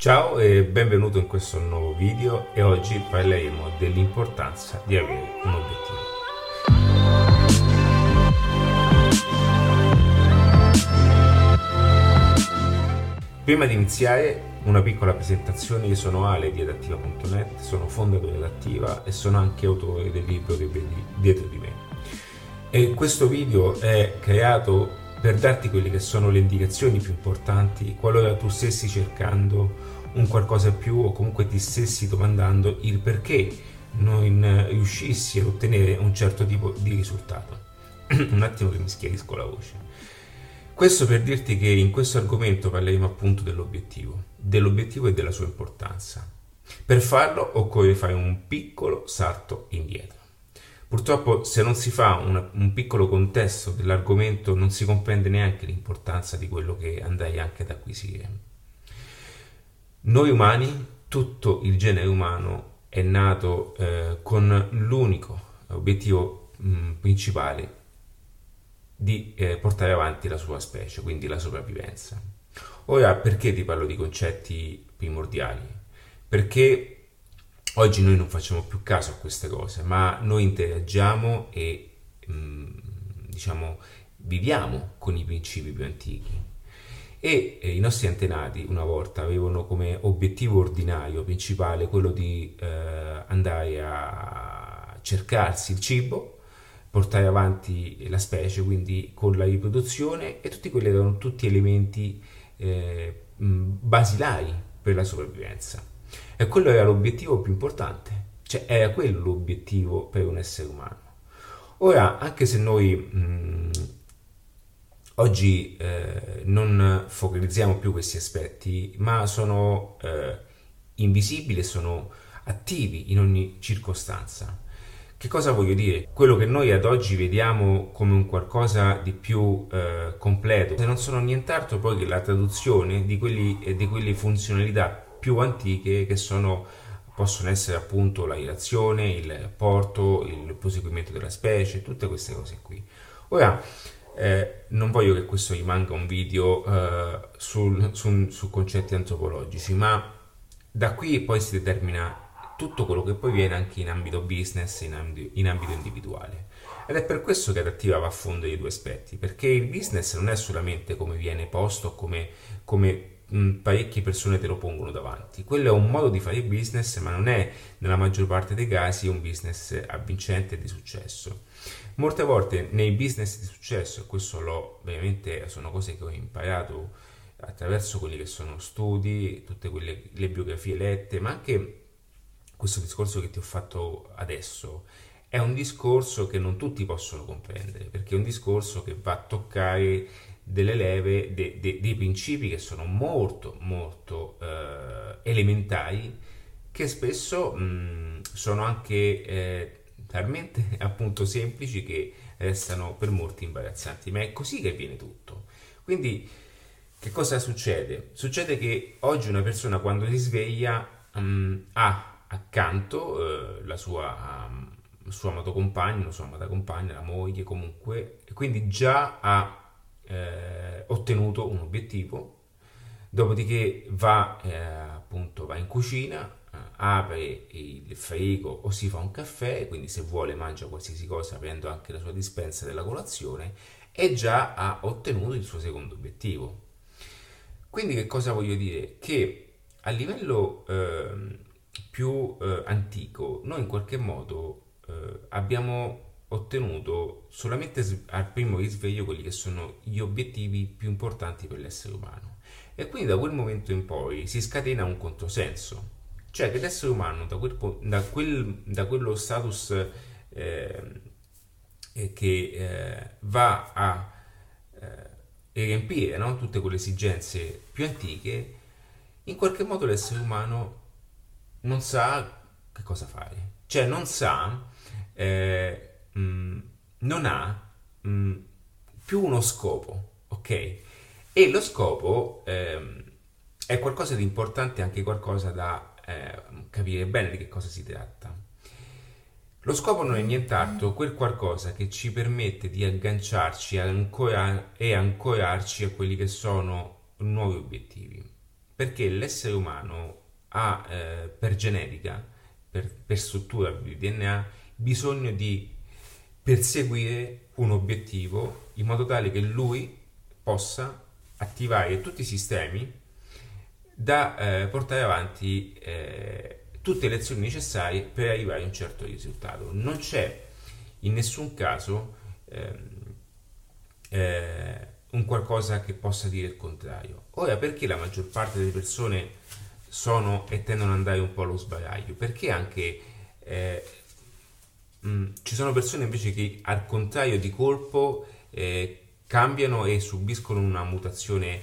Ciao e benvenuto in questo nuovo video e oggi parleremo dell'importanza di avere un obiettivo. Prima di iniziare una piccola presentazione, io sono Ale di adattiva.net, sono fondatore di Adattiva e sono anche autore del libro che vedi dietro di me. E questo video è creato per darti quelle che sono le indicazioni più importanti qualora tu stessi cercando un qualcosa più o comunque ti stessi domandando il perché non riuscissi ad ottenere un certo tipo di risultato. un attimo che mi schiarisco la voce. Questo per dirti che in questo argomento parleremo appunto dell'obiettivo, dell'obiettivo e della sua importanza. Per farlo occorre fare un piccolo salto indietro. Purtroppo se non si fa una, un piccolo contesto dell'argomento non si comprende neanche l'importanza di quello che andrai anche ad acquisire. Noi umani, tutto il genere umano è nato eh, con l'unico obiettivo mh, principale di eh, portare avanti la sua specie, quindi la sopravvivenza. Ora, perché ti parlo di concetti primordiali? Perché oggi noi non facciamo più caso a queste cose, ma noi interagiamo e mm, diciamo viviamo con i principi più antichi. E eh, i nostri antenati una volta avevano come obiettivo ordinario principale quello di eh, andare a cercarsi il cibo portare avanti la specie, quindi con la riproduzione e tutti quelli erano tutti elementi eh, basilari per la sopravvivenza. E quello era l'obiettivo più importante, cioè era quello l'obiettivo per un essere umano. Ora, anche se noi mh, oggi eh, non focalizziamo più questi aspetti, ma sono eh, invisibili sono attivi in ogni circostanza. Che cosa voglio dire? Quello che noi ad oggi vediamo come un qualcosa di più eh, completo, non sono nient'altro poi che la traduzione di quelle funzionalità più antiche che sono, possono essere appunto la ilazione, il porto, il proseguimento della specie, tutte queste cose qui. Ora, eh, non voglio che questo rimanga un video eh, sul, su, su concetti antropologici, ma da qui poi si determina tutto quello che poi viene anche in ambito business, in ambito, in ambito individuale. Ed è per questo che Adattiva va a fondo dei due aspetti, perché il business non è solamente come viene posto, come, come parecchie persone te lo pongono davanti. Quello è un modo di fare business, ma non è nella maggior parte dei casi un business avvincente e di successo. Molte volte nei business di successo, e questo l'ho veramente, sono cose che ho imparato attraverso quelli che sono studi, tutte quelle le biografie lette, ma anche questo discorso che ti ho fatto adesso è un discorso che non tutti possono comprendere, perché è un discorso che va a toccare delle leve, de, de, dei principi che sono molto, molto eh, elementari, che spesso mh, sono anche eh, talmente appunto semplici che restano per molti imbarazzanti, ma è così che avviene tutto. Quindi che cosa succede? Succede che oggi una persona quando si sveglia mh, ha accanto eh, la sua, um, sua amato compagno, la sua amata compagna, la moglie comunque, e quindi già ha eh, ottenuto un obiettivo, dopodiché va, eh, appunto, va in cucina, eh, apre il frigo o si fa un caffè, quindi se vuole mangia qualsiasi cosa, aprendo anche la sua dispensa della colazione, e già ha ottenuto il suo secondo obiettivo. Quindi che cosa voglio dire? Che a livello eh, più eh, antico, noi in qualche modo eh, abbiamo ottenuto solamente al primo risveglio quelli che sono gli obiettivi più importanti per l'essere umano. E quindi da quel momento in poi si scatena un controsenso, cioè che l'essere umano da, quel, da, quel, da quello status eh, che eh, va a eh, riempire no? tutte quelle esigenze più antiche, in qualche modo l'essere umano non sa che cosa fare, cioè non sa, eh, mh, mm, non ha mh, mm, più uno scopo, ok? E lo scopo eh, è qualcosa di importante, anche qualcosa da eh, capire bene di che cosa si tratta. Lo scopo non è nient'altro quel qualcosa che ci permette di agganciarci ancora, e ancorarci a quelli che sono nuovi obiettivi. perché l'essere umano ha eh, per genetica, per, per struttura di DNA, bisogno di perseguire un obiettivo in modo tale che lui possa attivare tutti i sistemi da eh, portare avanti eh, tutte le azioni necessarie per arrivare a un certo risultato. Non c'è in nessun caso ehm, eh, un qualcosa che possa dire il contrario. Ora, perché la maggior parte delle persone sono e tendono ad andare un po' allo sbaraglio? Perché anche eh, mm, ci sono persone invece che al contrario di colpo eh, cambiano e subiscono una mutazione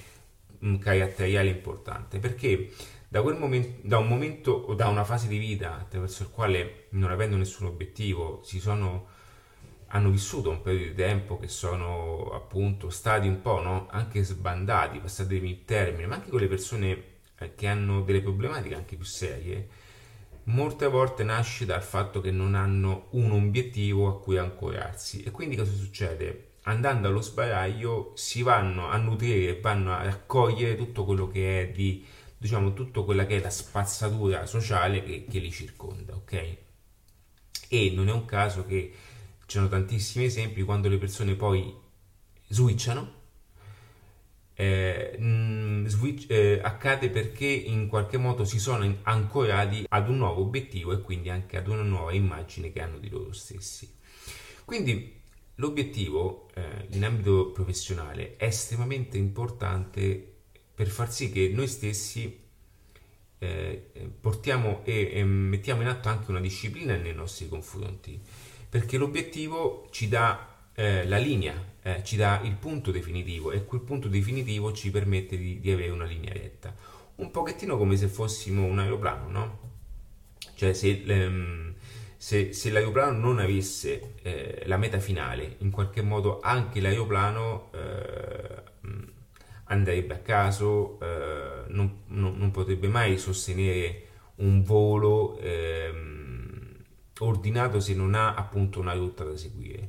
mm, caratteriale importante. Perché da, momento, da un momento o da una fase di vita attraverso il quale, non avendo nessun obiettivo, sono hanno vissuto un periodo di tempo che sono appunto stati un po' no? anche sbandati, passati il termine, ma anche con le persone eh, che hanno delle problematiche anche più serie, molte volte nasce dal fatto che non hanno un obiettivo a cui ancorarsi. E quindi cosa succede? Andando allo sbaraglio si vanno a nutrire, vanno a raccogliere tutto quello che è di, diciamo, tutto quella che è la spazzatura sociale che, che li circonda, ok? E non è un caso che ci sono tantissimi esempi quando le persone poi switchano. Eh, mm, switch, eh, accade perché in qualche modo si sono ancorati ad un nuovo obiettivo e quindi anche ad una nuova immagine che hanno di loro stessi. Quindi l'obiettivo eh, in ambito professionale è estremamente importante per far sì che noi stessi eh, portiamo e, e mettiamo in atto anche una disciplina nei nostri confronti perché l'obiettivo ci dà eh, la linea, eh, ci dà il punto definitivo e quel punto definitivo ci permette di, di, avere una linea retta. Un pochettino come se fossimo un aeroplano, no? Cioè se, ehm, se, se l'aeroplano non avesse eh, la meta finale, in qualche modo anche l'aeroplano eh, andrebbe a caso, eh, non, non, non, potrebbe mai sostenere un volo. Ehm, ordinato se non ha appunto una rotta da seguire.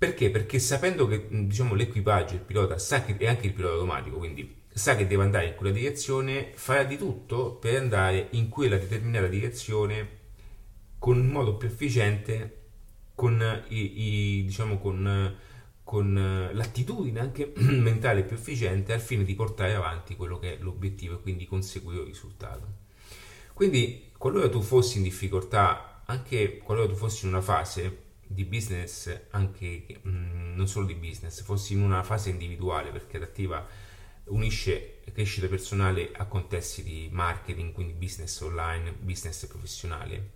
Perché? Perché sapendo che diciamo, l'equipaggio, il pilota sa che, e anche il pilota automatico, quindi sa che deve andare in quella direzione, farà di tutto per andare in quella determinata direzione con un modo più efficiente, con, i, i, diciamo, con, con l'attitudine anche mentale più efficiente al fine di portare avanti quello che è l'obiettivo e quindi conseguire il risultato. Quindi qualora tu fossi in difficoltà, anche qualora tu fossi in una fase di business, anche mh, mm, non solo di business, fossi in una fase individuale, perché Adattiva unisce crescita personale a contesti di marketing, quindi business online, business professionale,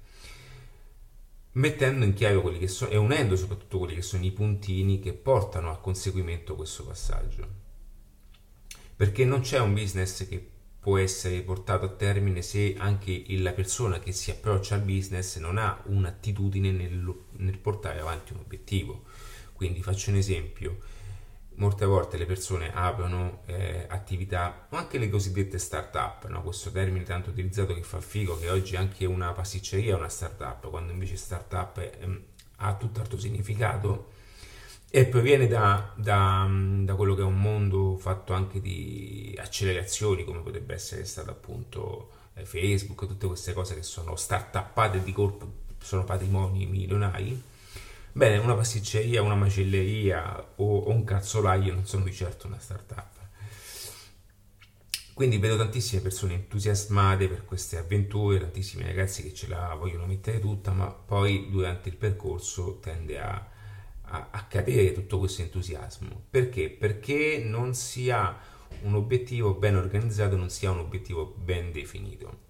mettendo in chiaro quelli che sono e unendo soprattutto quelli che sono i puntini che portano a conseguimento questo passaggio. Perché non c'è un business che può essere portato a termine se anche la persona che si approccia al business non ha un'attitudine nel, nel portare avanti un obiettivo. Quindi faccio un esempio, molte volte le persone aprono eh, attività, o anche le cosiddette start-up, no? questo termine tanto utilizzato che fa figo, che oggi anche una pasticceria è una start-up, quando invece start-up eh, ha tutt'altro significato e proviene da, da, da, quello che è un mondo fatto anche di accelerazioni, come potrebbe essere stato appunto eh, Facebook, tutte queste cose che sono start-upate di colpo, sono patrimoni milionari. Bene, una pasticceria, una macelleria o, o un calzolaio non sono di certo una start-up. Quindi vedo tantissime persone entusiasmate per queste avventure, tantissimi ragazzi che ce la vogliono mettere tutta, ma poi durante il percorso tende a a, a cadere tutto questo entusiasmo. Perché? Perché non si ha un obiettivo ben organizzato, non si ha un obiettivo ben definito.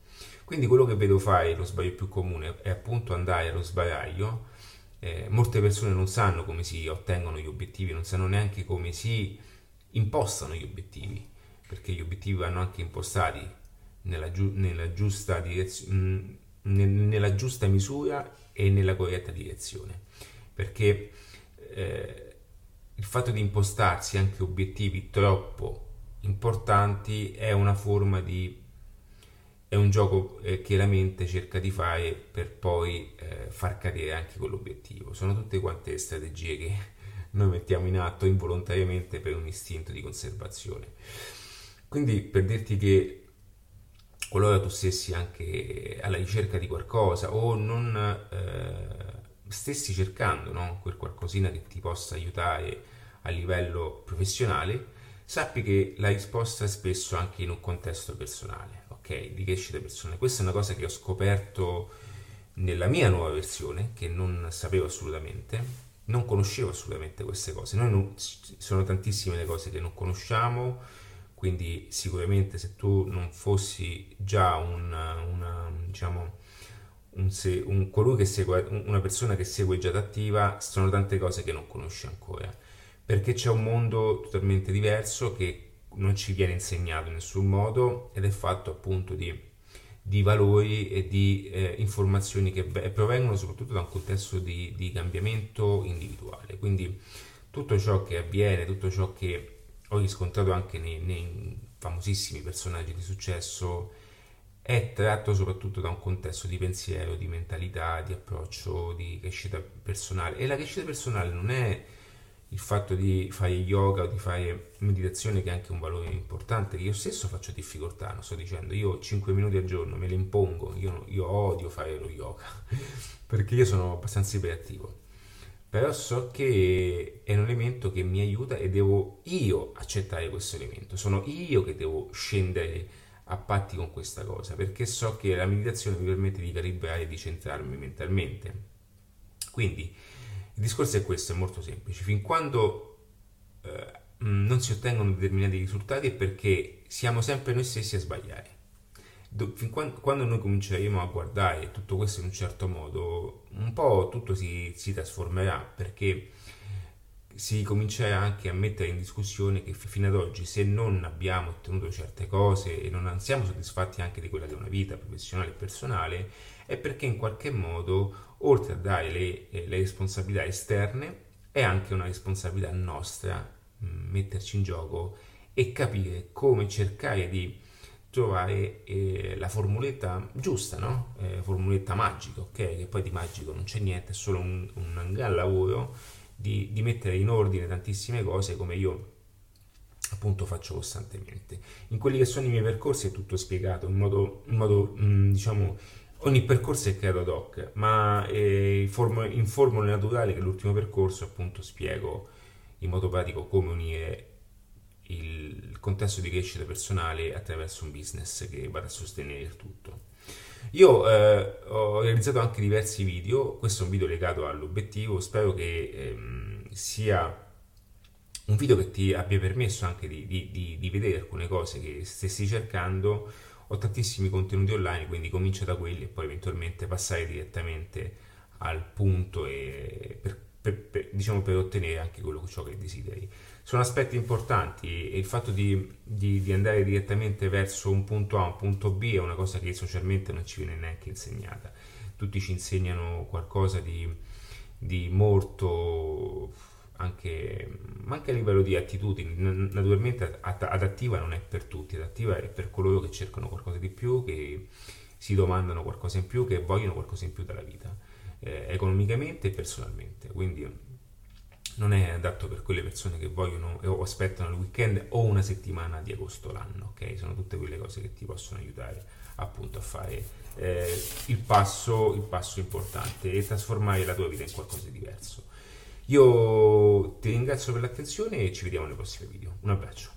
Quindi quello che vedo fare, lo sbaglio più comune, è appunto andare allo sbaraglio. Eh, molte persone non sanno come si ottengono gli obiettivi, non sanno neanche come si impostano gli obiettivi, perché gli obiettivi vanno anche impostati nella, giu- nella, giusta, direzio- mh, nella giusta misura e nella corretta direzione. Perché eh, il fatto di impostarsi anche obiettivi troppo importanti è una forma di è un gioco eh, che la mente cerca di fare per poi eh, far cadere anche quell'obiettivo. Sono tutte quante strategie che noi mettiamo in atto involontariamente per un istinto di conservazione. quindi per dirti che qualora tu stessi anche alla ricerca di qualcosa o non eh, stessi cercando no, quel qualcosina che ti possa aiutare a livello professionale, sappi che la risposta è spesso anche in un contesto personale, ok? Di crescita personale. Questa è una cosa che ho scoperto nella mia nuova versione, che non sapevo assolutamente, non conoscevo assolutamente queste cose. Noi non, sono tantissime le cose che non conosciamo quindi sicuramente se tu non fossi già un, una, diciamo, un, se, un, segue, una persona che segue già attiva, sono tante cose che non conosci ancora, perché c'è un mondo totalmente diverso che non ci viene insegnato in nessun modo ed è fatto appunto di, di valori e di eh, informazioni che provengono soprattutto da un contesto di, di cambiamento individuale. Quindi tutto ciò che avviene, tutto ciò che ho riscontrato anche nei, nei famosissimi personaggi di successo, è tratto soprattutto da un contesto di pensiero, di mentalità, di approccio, di crescita personale. E la crescita personale non è il fatto di fare yoga o di fare meditazione che è anche un valore importante, che io stesso faccio difficoltà, non sto dicendo, io 5 minuti al giorno me le impongo, io, io odio fare lo yoga, perché io sono abbastanza iperattivo. Però so che è un elemento che mi aiuta e devo io accettare questo elemento, sono io che devo scendere a patti con questa cosa, perché so che la meditazione mi permette di calibrare e di centrarmi mentalmente. Quindi il discorso è questo, è molto semplice, fin quando eh, non si ottengono determinati risultati è perché siamo sempre noi stessi a sbagliare fin quando, quando, noi cominceremo a guardare tutto questo in un certo modo, un po' tutto si, si trasformerà perché si comincerà anche a mettere in discussione che fino ad oggi se non abbiamo ottenuto certe cose e non siamo soddisfatti anche di quella di una vita professionale e personale è perché in qualche modo oltre a dare le, eh, le responsabilità esterne è anche una responsabilità nostra mh, metterci in gioco e capire come cercare di trovare eh, la formuletta giusta, no? Eh, formuletta magica, ok? Che poi di magico non c'è niente, è solo un, un gran lavoro di, di, mettere in ordine tantissime cose come io appunto faccio costantemente. In quelli che sono i miei percorsi è tutto spiegato in modo, in modo mm, diciamo, ogni percorso è creato ad hoc, ma eh, in, form- in formule naturali che l'ultimo percorso appunto spiego in modo pratico come unire il contesto di crescita personale attraverso un business che vada a sostenere il tutto. Io eh, ho realizzato anche diversi video, questo è un video legato all'obiettivo, spero che ehm, sia un video che ti abbia permesso anche di, di, di, di, vedere alcune cose che stessi cercando. Ho tantissimi contenuti online, quindi comincia da quelli e poi eventualmente passare direttamente al punto e per, per, per, diciamo per ottenere anche quello ciò che desideri sono aspetti importanti e il fatto di, di, di, andare direttamente verso un punto A, un punto B è una cosa che socialmente non ci viene neanche insegnata. Tutti ci insegnano qualcosa di, di molto anche, anche, a livello di attitudini. Naturalmente adattiva non è per tutti, adattiva è per coloro che cercano qualcosa di più, che si domandano qualcosa in più, che vogliono qualcosa in più dalla vita, eh, economicamente e personalmente. Quindi non è adatto per quelle persone che vogliono o aspettano il weekend o una settimana di agosto l'anno, ok? Sono tutte quelle cose che ti possono aiutare appunto a fare eh, il, passo, il passo importante e trasformare la tua vita in qualcosa di diverso. Io ti ringrazio per l'attenzione e ci vediamo nei prossimi video. Un abbraccio.